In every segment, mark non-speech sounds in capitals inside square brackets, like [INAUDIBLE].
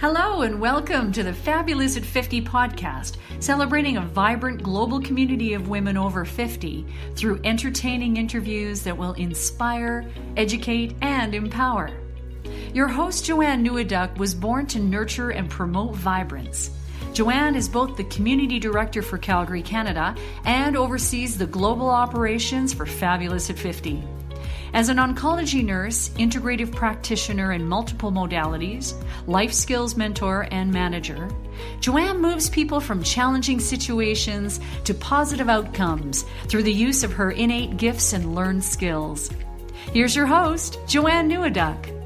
Hello, and welcome to the Fabulous at 50 podcast, celebrating a vibrant global community of women over 50 through entertaining interviews that will inspire, educate, and empower. Your host, Joanne Neweduk, was born to nurture and promote vibrance. Joanne is both the Community Director for Calgary, Canada, and oversees the global operations for Fabulous at 50. As an oncology nurse, integrative practitioner in multiple modalities, life skills mentor, and manager, Joanne moves people from challenging situations to positive outcomes through the use of her innate gifts and learned skills. Here's your host, Joanne Neweduk.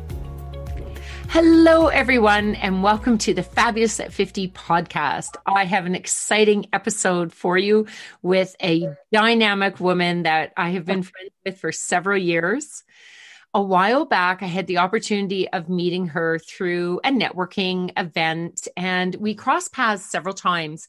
Hello, everyone, and welcome to the Fabulous at 50 podcast. I have an exciting episode for you with a dynamic woman that I have been friends with for several years. A while back, I had the opportunity of meeting her through a networking event, and we crossed paths several times.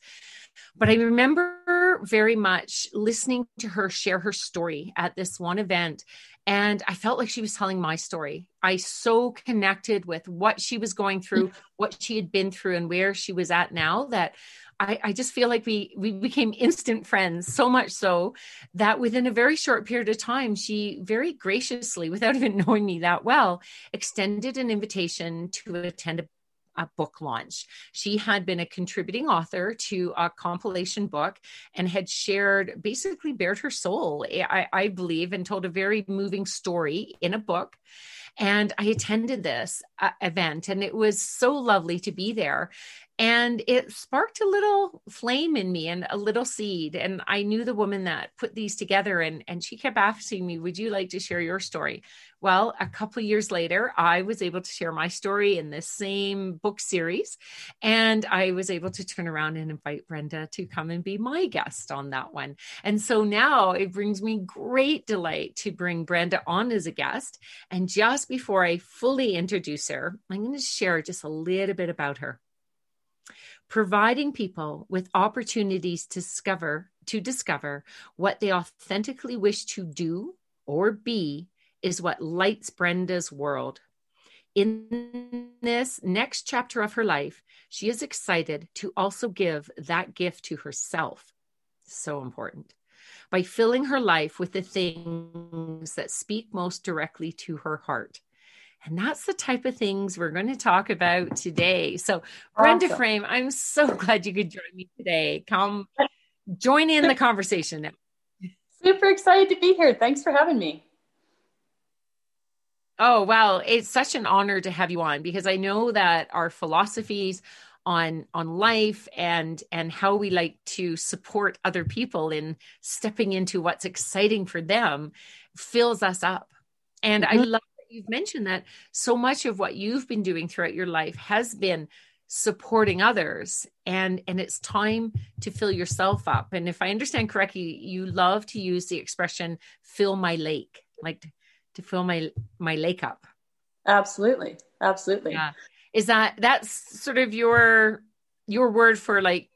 But I remember very much listening to her share her story at this one event and I felt like she was telling my story. I so connected with what she was going through, mm-hmm. what she had been through, and where she was at now that I, I, just feel like we we became instant friends. So much so that within a very short period of time, she very graciously, without [LAUGHS] even knowing me that well, extended an invitation to attend a a book launch. She had been a contributing author to a compilation book and had shared, basically, bared her soul, I, I believe, and told a very moving story in a book. And I attended this uh, event, and it was so lovely to be there and it sparked a little flame in me and a little seed and i knew the woman that put these together and and she kept asking me would you like to share your story? Well a couple years later i was able to share my story in this same book series and i was able to turn around and invite brenda to come and be my guest on that one. And so now it brings me great delight to bring brenda on as a guest and just before i fully introduce her i'm going to share just a little bit about her providing people with opportunities to discover to discover what they authentically wish to do or be is what lights Brenda's world. In this next chapter of her life, she is excited to also give that gift to herself. So important. By filling her life with the things that speak most directly to her heart. And that's the type of things we're going to talk about today. So, Brenda awesome. Frame, I'm so glad you could join me today. Come [LAUGHS] join in the conversation now. Super excited to be here. Thanks for having me. Oh, well, it's such an honor to have you on because I know that our philosophies on on life and and how we like to support other people in stepping into what's exciting for them fills us up. And mm-hmm. I love you've mentioned that so much of what you've been doing throughout your life has been supporting others and and it's time to fill yourself up. And if i understand correctly you love to use the expression fill my lake like to, fill my my lake up. Absolutely. Absolutely. Yeah. Is that that's sort of your your word for like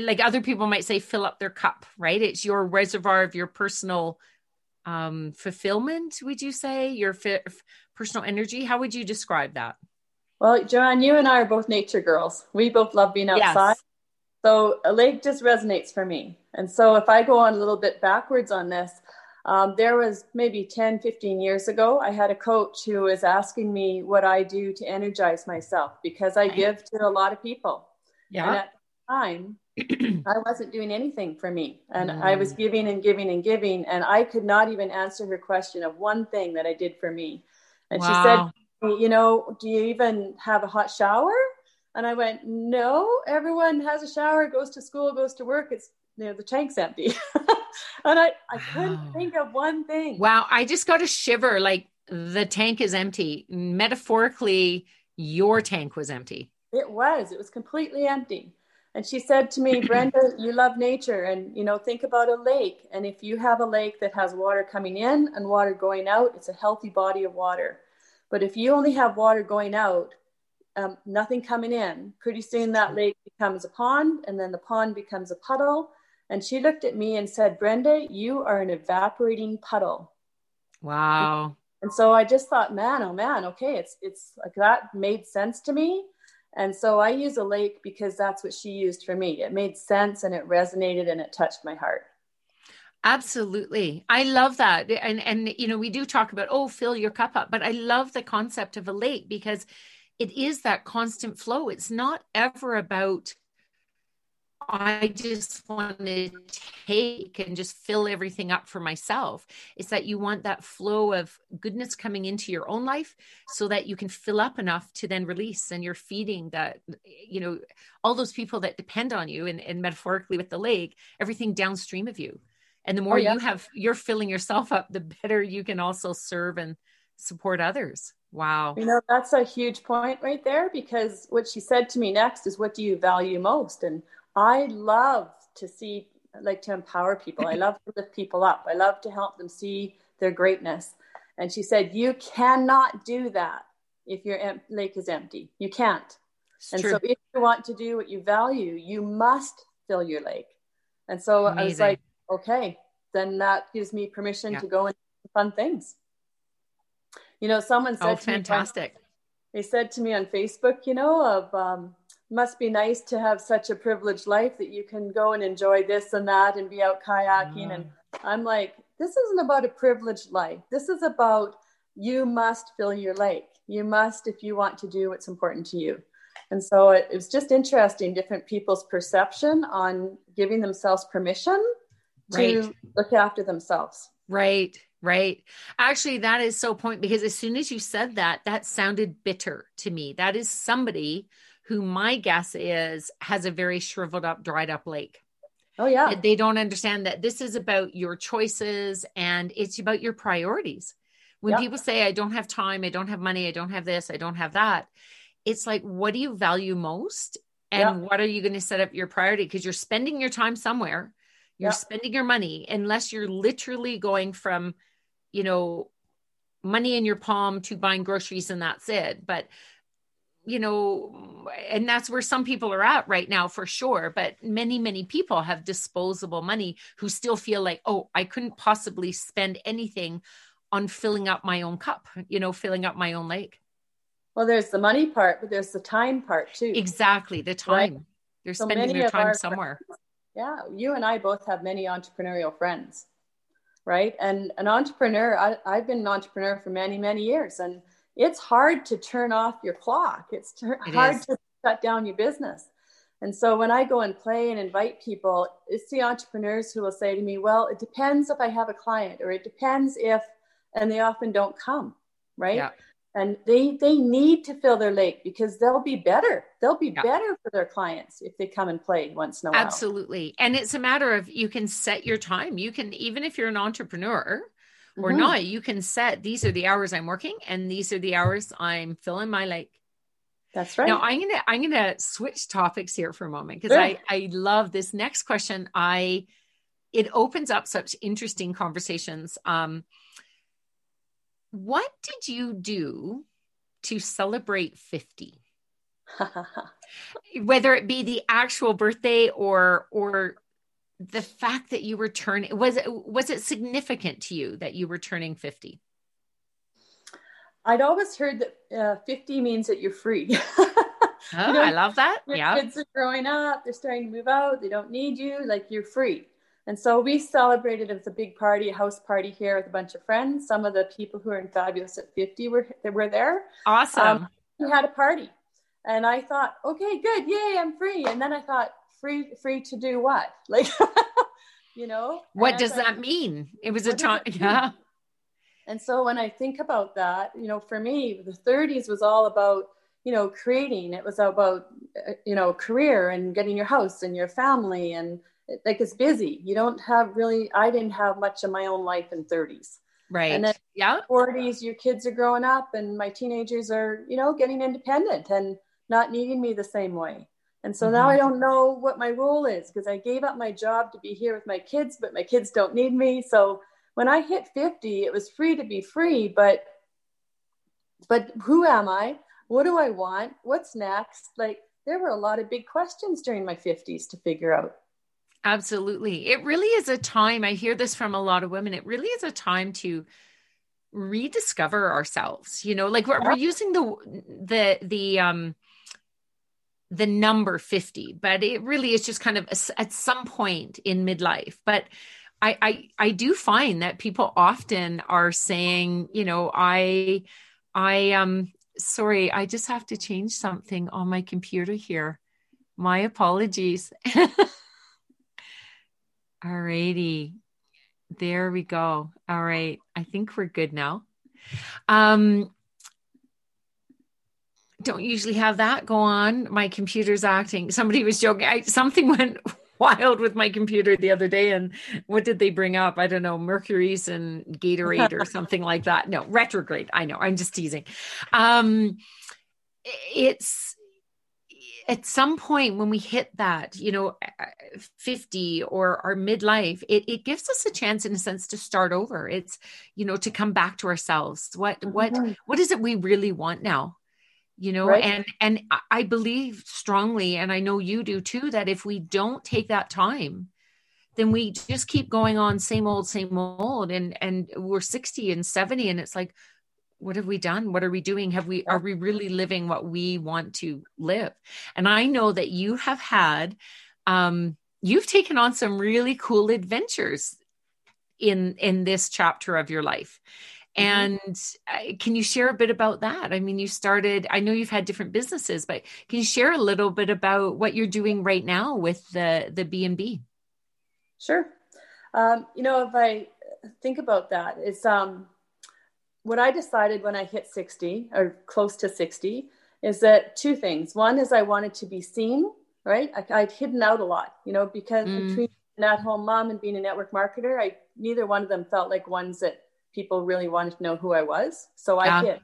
like other people might say fill up their cup right? It's your reservoir of your personal um, fulfillment, would you say? Your fi- personal energy? How would you describe that? Well, Joanne, you and I are both nature girls. We both love being outside. Yes. So a lake just resonates for me. And so if I go on a little bit backwards on this, um, there was maybe 10, 15 years ago, I had a coach who was asking me what I do to energize myself because I give to a lot of people. Yeah. And at the time, [CLEARS THROAT] I wasn't doing anything for me. And mm. I was mm. giving and giving and giving. And I could not even answer her question of one thing that I did for me. And wow. she said, You know, do you even have a hot shower? And I went, No, everyone has a shower, goes to school, goes to work. It's, you know, the tank's empty. [LAUGHS] and I, I wow. couldn't think of one thing. Wow. I just got a shiver like the tank is empty. Metaphorically, your tank was empty. It was. It was completely empty. And she said to me, [LAUGHS] Brenda, you love nature and, you know, think about a lake. And if you have a lake that has water coming in and water going out, it's a healthy body of water. But if you only have water going out, um, nothing coming in, pretty soon that lake becomes a pond and then the pond becomes a puddle. And she looked at me and said, Brenda, you are an evaporating puddle. Wow. And so I just thought, man, oh man, okay, it's it's like that made sense to me And so I use a lake because that's what she used for me. It made sense and it resonated and it touched my heart. Absolutely. I love that. And and you know, we do talk about oh, fill your cup up, but I love the concept of a lake because it is that constant flow. It's not ever about I just want to take and just fill everything up for myself. It's that you want that flow of goodness coming into your own life so that you can fill up enough to then release and you're feeding that, you know, all those people that depend on you and, and metaphorically with the lake, everything downstream of you. And the oh, more oh, yeah. you have, you're filling yourself up, the better you can also serve and support others. Wow. You know, that's a huge point right there because what she said to me next is, What do you value most? And I love to see, like to empower people. I love to lift people up. I love to help them see their greatness. And she said, You cannot do that if your em- lake is empty. You can't. It's and true. so if you want to do what you value, you must fill your lake. And so Amazing. I was like, okay, then that gives me permission yeah. to go and do fun things. You know, someone said, oh, fantastic. Me, they said to me on Facebook, you know, of um, must be nice to have such a privileged life that you can go and enjoy this and that and be out kayaking. Mm. And I'm like, this isn't about a privileged life. This is about you must fill your lake. You must if you want to do what's important to you. And so it, it was just interesting, different people's perception on giving themselves permission right. to look after themselves. Right, right. Actually, that is so point because as soon as you said that, that sounded bitter to me. That is somebody who my guess is has a very shriveled up, dried up lake. Oh, yeah. They don't understand that this is about your choices and it's about your priorities. When yep. people say, I don't have time, I don't have money, I don't have this, I don't have that, it's like, what do you value most? And yep. what are you going to set up your priority? Because you're spending your time somewhere you're yep. spending your money unless you're literally going from, you know, money in your palm to buying groceries and that's it. But you know, and that's where some people are at right now for sure. But many, many people have disposable money who still feel like, oh, I couldn't possibly spend anything on filling up my own cup, you know, filling up my own lake. Well, there's the money part, but there's the time part too. Exactly, the time. Right? They're so spending their time somewhere. Friends, yeah, you and I both have many entrepreneurial friends, right? And an entrepreneur, I, I've been an entrepreneur for many, many years, and it's hard to turn off your clock. It's ter- it hard is. to shut down your business. And so when I go and play and invite people, it's the entrepreneurs who will say to me, Well, it depends if I have a client, or it depends if, and they often don't come, right? Yeah and they they need to fill their lake because they'll be better. They'll be yeah. better for their clients if they come and play once in a while. Absolutely. And it's a matter of you can set your time. You can even if you're an entrepreneur or mm-hmm. not you can set these are the hours i'm working and these are the hours i'm filling my lake. That's right. Now i'm gonna i'm gonna switch topics here for a moment because sure. i i love this next question. I it opens up such interesting conversations. Um what did you do to celebrate 50? [LAUGHS] Whether it be the actual birthday or or the fact that you were turning was it was it significant to you that you were turning 50? I'd always heard that uh, 50 means that you're free. [LAUGHS] oh, you know, I love that. Your yeah. kids are growing up, they're starting to move out, they don't need you, like you're free. And so we celebrated as a big party, a house party here with a bunch of friends. Some of the people who are in Fabulous at 50 were, they were there. Awesome. Um, we had a party. And I thought, okay, good. Yay, I'm free. And then I thought, free, free to do what? [LAUGHS] Like, you know? What does thought, that mean? It was a time. Yeah. And so when I think about that, you know, for me, the 30s was all about, you know, creating. It was about, uh, you know, career and getting your house and your family and like it's busy. You don't have really, I didn't have much of my own life in 30s. Right. And then yeah. 40s, your kids are growing up and my teenagers are, you know, getting independent and not needing me the same way. And so mm-hmm. now I don't know what my role is because I gave up my job to be here with my kids, but my kids don't need me. So when I hit 50, it was free to be free, but but who am I? What do I want? What's next? Like there were a lot of big questions during my 50s to figure out. Absolutely. It really is a time, I hear this from a lot of women, it really is a time to rediscover ourselves. You know, like we're, we're using the, the, the, um, the number 50 but it really is just kind of a, at some point in midlife but I, I i do find that people often are saying you know i i um sorry i just have to change something on my computer here my apologies [LAUGHS] all righty there we go all right i think we're good now um don't usually have that go on. My computer's acting. Somebody was joking. I, something [LAUGHS] went wild with my computer the other day. And what did they bring up? I don't know, Mercury's and Gatorade or [LAUGHS] something like that. No, retrograde. I know. I'm just teasing. Um, it's at some point when we hit that, you know, 50 or our midlife, it, it gives us a chance in a sense to start over. It's, you know, to come back to ourselves. What, what, mm-hmm. what is it we really want now? you know right. and and i believe strongly and i know you do too that if we don't take that time then we just keep going on same old same old and and we're 60 and 70 and it's like what have we done what are we doing have we are we really living what we want to live and i know that you have had um you've taken on some really cool adventures in in this chapter of your life Mm-hmm. And uh, can you share a bit about that? I mean, you started, I know you've had different businesses, but can you share a little bit about what you're doing right now with the, the B&B? Sure. Um, you know, if I think about that, it's um, what I decided when I hit 60 or close to 60 is that two things. One is I wanted to be seen, right? I, would hidden out a lot, you know, because mm. between an at home mom and being a network marketer, I neither one of them felt like ones that people really wanted to know who I was. So I yeah. hit.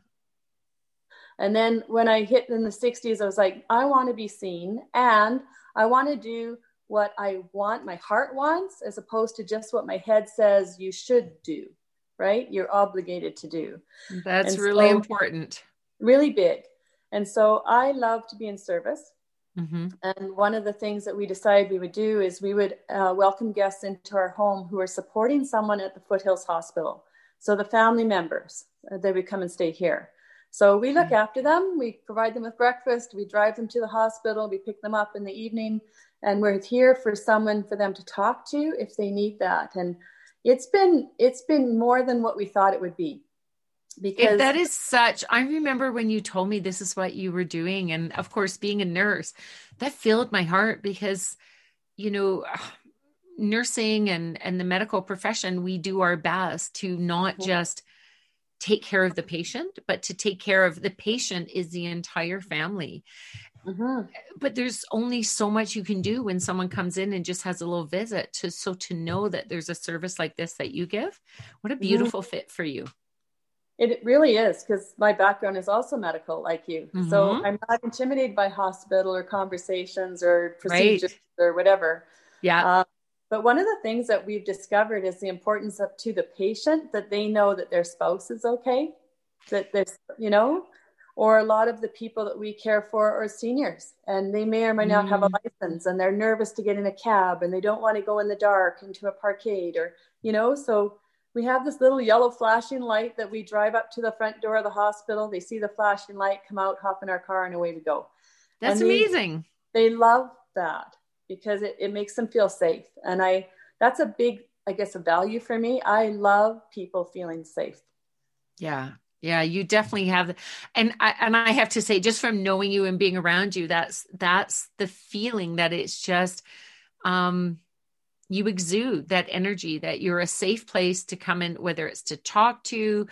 And then when I hit in the 60s, I was like, I want to be seen and I want to do what I want, my heart wants, as opposed to just what my head says you should do, right? You're obligated to do. That's and really so, important. Really big. And so I love to be in service. Mm-hmm. And one of the things that we decided we would do is we would uh, welcome guests into our home who are supporting someone at the Foothills Hospital. So the family members, uh, they would come and stay here. So we look mm-hmm. after them. We provide them with breakfast. We drive them to the hospital. We pick them up in the evening, and we're here for someone for them to talk to if they need that. And it's been it's been more than what we thought it would be. Because if that is such. I remember when you told me this is what you were doing, and of course, being a nurse, that filled my heart because, you know [SIGHS] nursing and and the medical profession we do our best to not mm-hmm. just take care of the patient but to take care of the patient is the entire family mm-hmm. but there's only so much you can do when someone comes in and just has a little visit to so to know that there's a service like this that you give what a mm-hmm. beautiful mm-hmm. fit for you it really is because my background is also medical like you mm-hmm. so i'm not intimidated by hospital or conversations or procedures right. or whatever yeah um, but one of the things that we've discovered is the importance of to the patient that they know that their spouse is okay, that this, you know, or a lot of the people that we care for are seniors and they may or may not have a mm. license and they're nervous to get in a cab and they don't want to go in the dark into a parkade or, you know, so we have this little yellow flashing light that we drive up to the front door of the hospital. They see the flashing light, come out, hop in our car, and away we go. That's amazing. They love that because it, it makes them feel safe. And I, that's a big, I guess, a value for me. I love people feeling safe. Yeah. Yeah, you definitely have, and I and I have to say, just from knowing you and being around you, that's that's the feeling that it's just, um, you exude that energy that you're a safe place to come in, whether it's to talk to,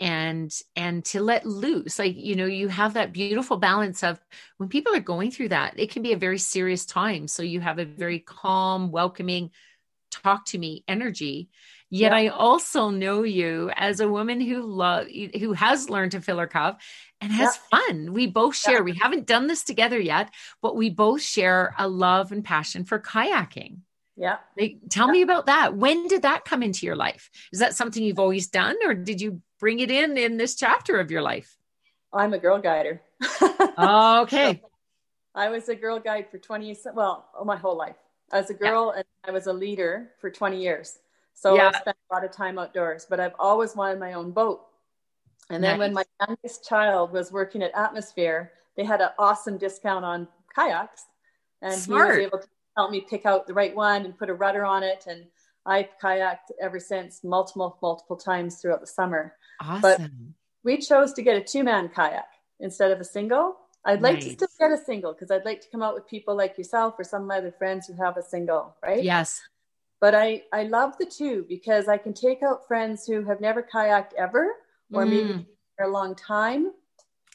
and and to let loose. Like you know you have that beautiful balance of when people are going through that it can be a very serious time. So you have a very calm welcoming talk to me energy yet yeah. i also know you as a woman who love who has learned to fill her cup and has yeah. fun we both share yeah. we haven't done this together yet but we both share a love and passion for kayaking yeah. tell me about that. When did that come into your life? Is that something you've always done or did you bring it in in this chapter of your life? I'm a girl guider. [LAUGHS] okay. So I was a girl guide for 20 well, my whole life. As a girl yeah. and I was a leader for 20 years. So yeah. I spent a lot of time outdoors, but I've always wanted my own boat. And then nice. when my youngest child was working at Atmosphere, they had an awesome discount on kayaks, and Smart. he was able to help me pick out the right one and put a rudder on it. And I've kayaked ever since, multiple multiple times throughout the summer. Awesome. But we chose to get a two man kayak instead of a single. I'd like Nice. to still get a single because I'd like to come out with people like yourself or some of my other friends who have a single, right? yes. But I, I love the two because I can take out friends who have never kayaked ever or maybe Mm. for a long time.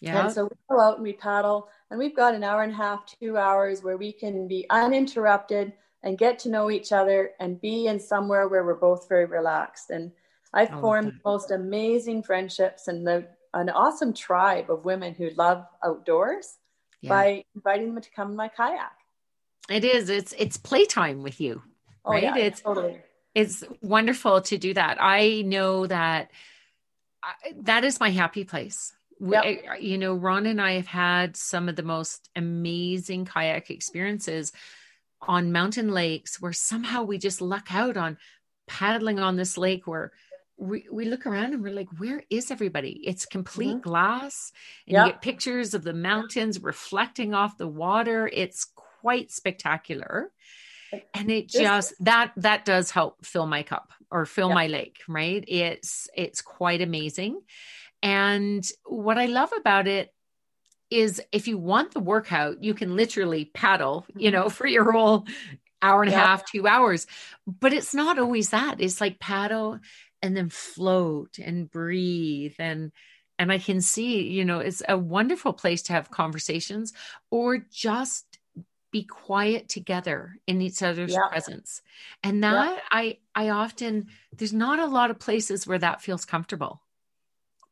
Yeah. And so we go out and we paddle and we've got an hour and a half, two hours where we can be uninterrupted and get to know each other and be in somewhere where we're both very relaxed. And I've I formed the most amazing friendships and the, an awesome tribe of women who love outdoors Yeah. by inviting them to come in my kayak. It is. It's it's playtime with you. Oh, Right? yeah, It's- totally. It's wonderful to do that. I know that I, that is my happy place. Yep. You know, Ron and I have had some of the most amazing kayak experiences on mountain lakes where somehow we just luck out on paddling on this lake where we, we look around and we're like, where is everybody? It's complete Mhm. glass. And Yep. you get pictures of the mountains reflecting off the water. It's quite spectacular. And it just that that does help fill my cup or fill Yeah. my lake, right? It's it's quite amazing. And what I love about it is if you want the workout, you can literally paddle, you know, mm-hmm. for your whole hour and a half, two hours. But it's not always that. It's like paddle and then float and breathe and and I can see, you know, it's a wonderful place to have conversations or just be quiet together in each other's Yeah. presence. And Yeah. that I I often there's not a lot of places where that feels comfortable.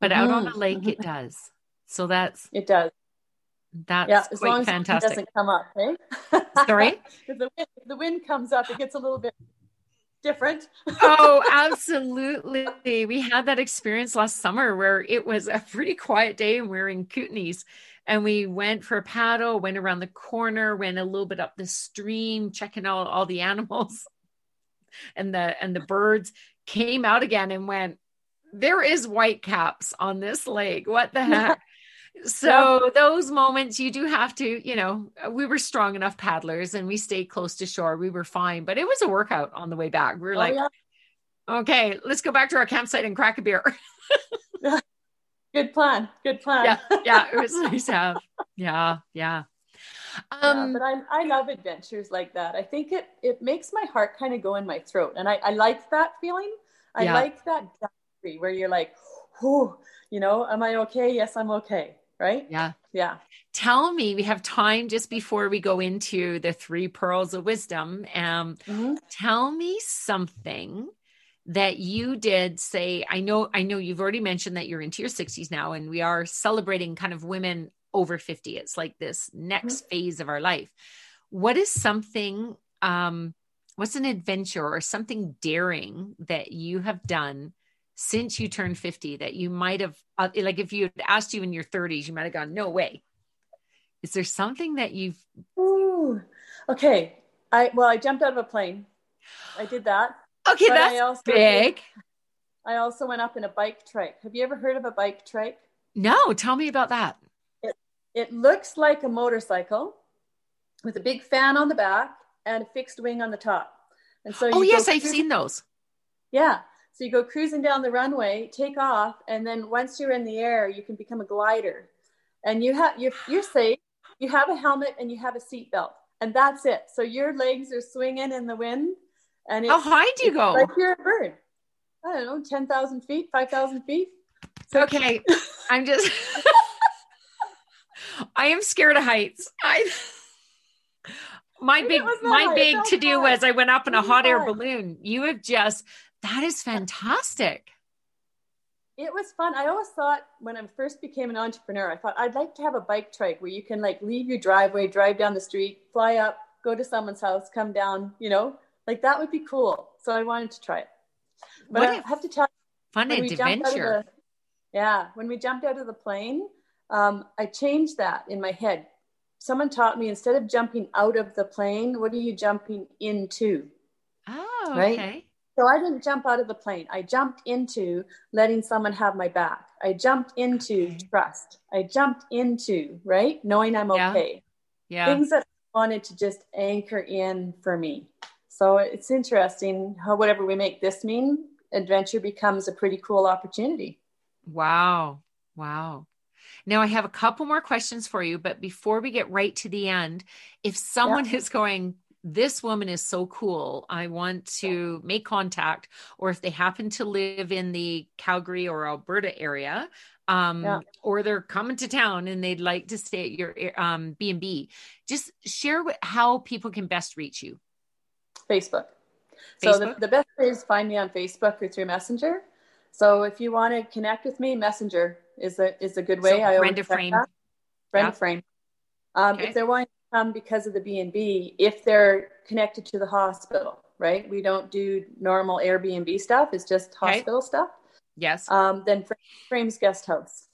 But out on a Mhm. lake it does. So that's It does. that's yeah, as quite long as fantastic. doesn't come up, eh? Sorry? [LAUGHS] if the wind, if the wind comes up, it gets a little bit different. oh, [LAUGHS] absolutely. We had that experience last summer where it was a pretty quiet day and we were in Kootenays and we went for a paddle, went around the corner, went a little bit up the stream, checking out all the [LAUGHS] animals and the and the birds came out again and went, There is white caps on this lake. What the [LAUGHS] heck? So those moments you do have to, you know, we were strong enough paddlers and we stayed close to shore. We were fine, but it was a workout on the way back. We were Oh, like, yeah. okay, let's go back to our campsite and crack a beer. [LAUGHS] Good plan. Good plan. yeah, yeah, it was [LAUGHS] nice to have. Yeah, yeah. Yeah, Um, but I, I love adventures like that. I think it it makes my heart kind of go in my throat, and I, I like that feeling. I Yeah. like that where you're like, "Whew, you know, am I okay? Yes, I'm okay." Right? yeah. Yeah. Tell me, we have time just before we go into the three pearls of wisdom. Um, Mhm. tell me something that you did say i know i know you've already mentioned that you're into your 60s now and we are celebrating kind of women over 50 it's like this next phase of our life what is something um what's an adventure or something daring that you have done since you turned 50 that you might have uh, like if you had asked you in your 30s you might have gone no way is there something that you've Ooh. Okay. I well, I jumped out of a plane. I did that. Okay But I that's also big I also went up in a bike trike. Have you ever heard of a bike trike? no tell me about that It looks like a motorcycle with a big fan on the back and a fixed wing on the top. And so oh, you oh yes i've seen those Yeah. So you go cruising down the runway, take off, and then once you're in the air, you can become a glider. And you have you're you're safe. You have a helmet and you have a seatbelt, and that's it. So your legs are swinging in the wind, and How high do you go? Like you're a bird. I don't know, ten thousand feet, five thousand feet. So okay, [LAUGHS] I'm just. [LAUGHS] I am scared of heights. I. My It big, my high, big to do was I went up in a hot air balloon. You have just that is fantastic. it was fun. I always thought when I first became an entrepreneur, I thought I'd like to have a bike trike where you can like leave your driveway, drive down the street, fly up, go to someone's house, come down, you know, like that would be cool. So I wanted to try it. But What I have to tell you, fun when we jumped out of adventure! the, yeah, when we jumped out of the plane, um, I changed that in my head. Someone taught me instead of jumping out of the plane, what are you jumping into? Oh, right? okay. So I didn't jump out of the plane. I jumped into letting someone have my back. I jumped into trust. I jumped into, right? Knowing I'm Yeah. okay. Yeah. Things that I wanted to just anchor in for me. So it's interesting how whatever we make this mean, adventure becomes a pretty cool opportunity. Wow. Wow. Now I have a couple more questions for you, but before we get right to the end, if someone yeah. is going, this woman is so cool. I want to make contact, or if they happen to live in the Calgary or Alberta area, um, yeah. or they're coming to town and they'd like to stay at your um, B and B, just share how people can best reach you. Facebook. Facebook? So the, the best way is find me on Facebook or through Messenger. So if you want to connect with me, Messenger is a is a good way. So I Brenda Frame. Brenda yeah. Frame. Um, okay. If they're wanting to come because of the B and B, if they're connected to the hospital, right? We don't do normal Airbnb stuff. It's just hospital okay. stuff. Yes. Um, then Frames Guest House,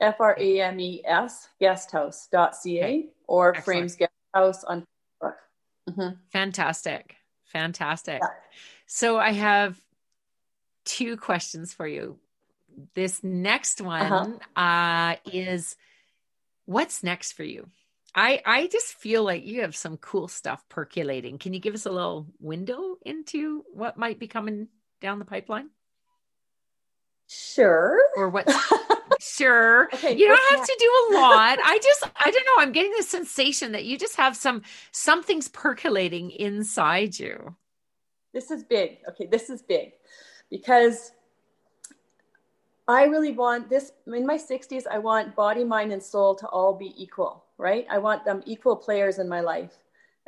F R A M E S Guest House dot ca okay. or Excellent. Frames Guest House on Facebook. Mm-hmm. Fantastic. Fantastic. Yeah. So I have two questions for you. This next one uh-huh. uh, is what's next for you? I I just feel like you have some cool stuff percolating. Can you give us a little window into what might be coming down the pipeline? Sure. Or what? [LAUGHS] sure. Okay, you don't have to do a lot. [LAUGHS] I just I don't know. I'm getting the sensation that you just have some something's percolating inside you. This is big. Okay, this is big because I really want this in my 60s. I want body, mind, and soul to all be equal, right? I want them equal players in my life.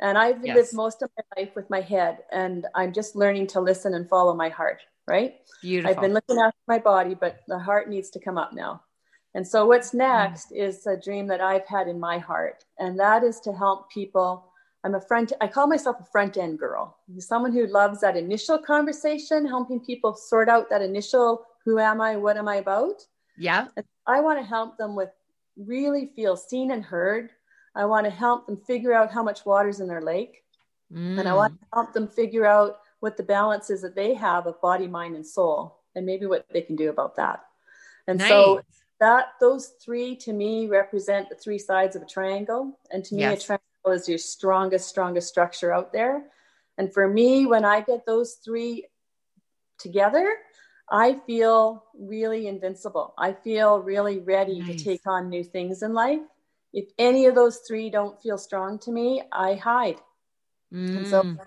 And I've yes. lived most of my life with my head, and I'm just learning to listen and follow my heart, right? Beautiful. I've been looking after my body, but the heart needs to come up now. And so, what's mm. next mm. is a dream that I've had in my heart, and that is to help people I'm a front, I call myself a front end girl. Someone who loves that initial conversation, helping people sort out that initial who am I, what am I about? Yeah. I want to help them with really feel seen and heard. I want to help them figure out how much water's in their lake. Mm. And I want to help them figure out what the balance is that they have of body, mind, and soul, and maybe what they can do about that. And nice. so that those three to me represent the three sides of a triangle. And to me, yes. a triangle is your strongest, strongest structure out there. And for me, when I get those three together, I feel really invincible. I feel really ready nice. to take on new things in life. If any of those three don't feel strong to me, I hide. Mm. And so, mm.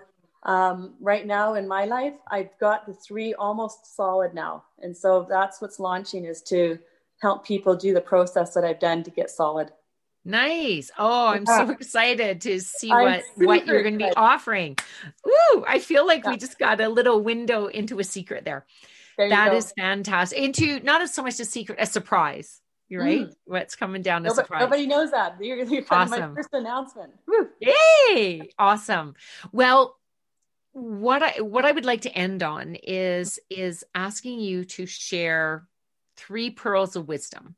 um, right now in my life, I've got the three almost solid now. And so that's what's launching is to help people do the process that I've done to get solid. Nice. Oh, I'm yeah. so excited to see what what you're going to be offering. Ooh, I feel like yeah. we just got a little window into a secret there. there that is fantastic. Into not so much a secret, a surprise. You're right. Mm. What's coming down nobody, surprise. Nobody knows that. You're, you're awesome. my first announcement. Woo. Yay! Awesome. Well, what I what I would like to end on is is asking you to share three pearls of wisdom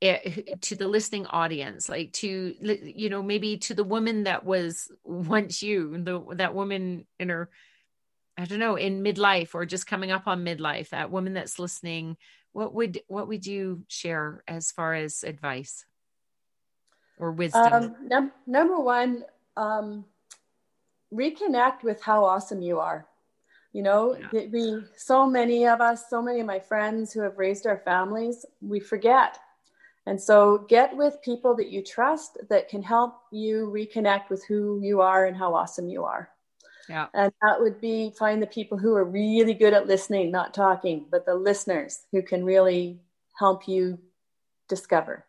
it, to the listening audience like to you know maybe to the woman that was once you the that woman in her i don't know in midlife or just coming up on midlife that woman that's listening what would what would you share as far as advice or wisdom? Um, num- number one um, reconnect with how awesome you are you know yeah. we so many of us so many of my friends who have raised our families we forget and so get with people that you trust that can help you reconnect with who you are and how awesome you are. Yeah. And that would be find the people who are really good at listening, not talking, but the listeners who can really help you discover.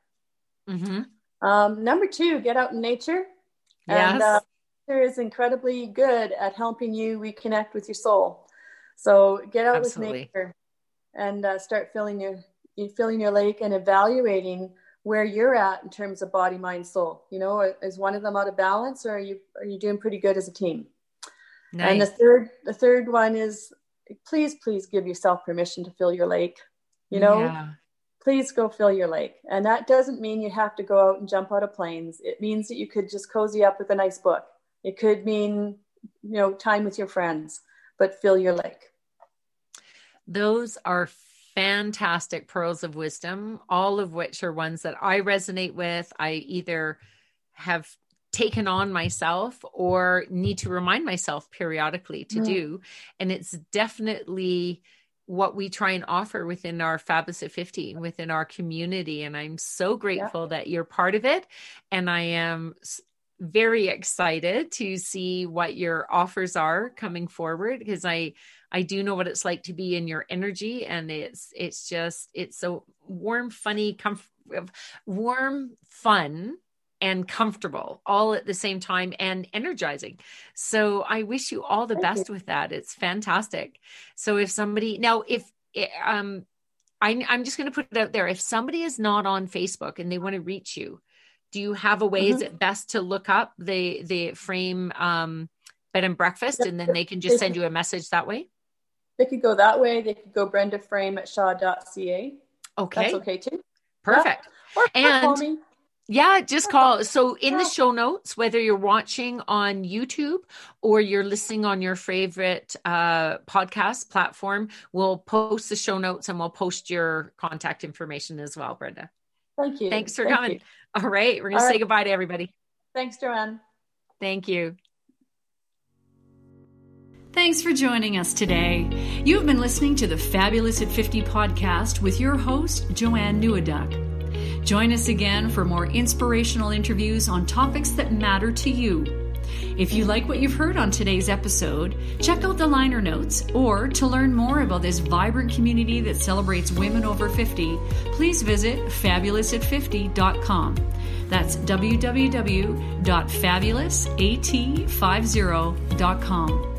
Mm-hmm. Um, number two, get out in nature. Yes. And uh, is incredibly good at helping you reconnect with your soul. So get out Absolutely. with nature and uh, start filling your filling your lake and evaluating where you're at in terms of body, mind, soul. You know, is one of them out of balance, or are you are you doing pretty good as a team? Nice. And the third the third one is please please give yourself permission to fill your lake. You know, yeah. please go fill your lake. And that doesn't mean you have to go out and jump out of planes. It means that you could just cozy up with a nice book. It could mean you know time with your friends, but fill your lake. Those are fantastic pearls of wisdom, all of which are ones that I resonate with. I either have taken on myself or need to remind myself periodically to mm. do. And it's definitely what we try and offer within our Fabulous at 50, within our community. And I'm so grateful yeah. that you're part of it. And I am very excited to see what your offers are coming forward because I I do know what it's like to be in your energy and it's it's just it's so warm funny comf- warm fun and comfortable all at the same time and energizing. So I wish you all the Thank best you. with that. It's fantastic. So if somebody now if eh, um I, I'm just going to put it out there. If somebody is not on Facebook and they want to reach you, do you have a way? Mm-hmm. Is it best to look up the the frame um, bed and breakfast, and then they can just send you a message that way? They could go that way. They could go Brenda Frame at shaw.ca. Okay, that's okay too. Perfect. Yeah. Or, and yeah, just call. So in the show notes, whether you're watching on YouTube or you're listening on your favorite uh, podcast platform, we'll post the show notes and we'll post your contact information as well, Brenda. Thank you. Thanks for Thank coming. You. All right, we're going to say right. goodbye to everybody. Thanks, Joanne. Thank you. Thanks for joining us today. You've been listening to the Fabulous at 50 podcast with your host, Joanne Neweduk. Join us again for more inspirational interviews on topics that matter to you. If you like what you've heard on today's episode, check out the liner notes, or to learn more about this vibrant community that celebrates women over 50, please visit fabulousat50.com. That's www.fabulousat50.com.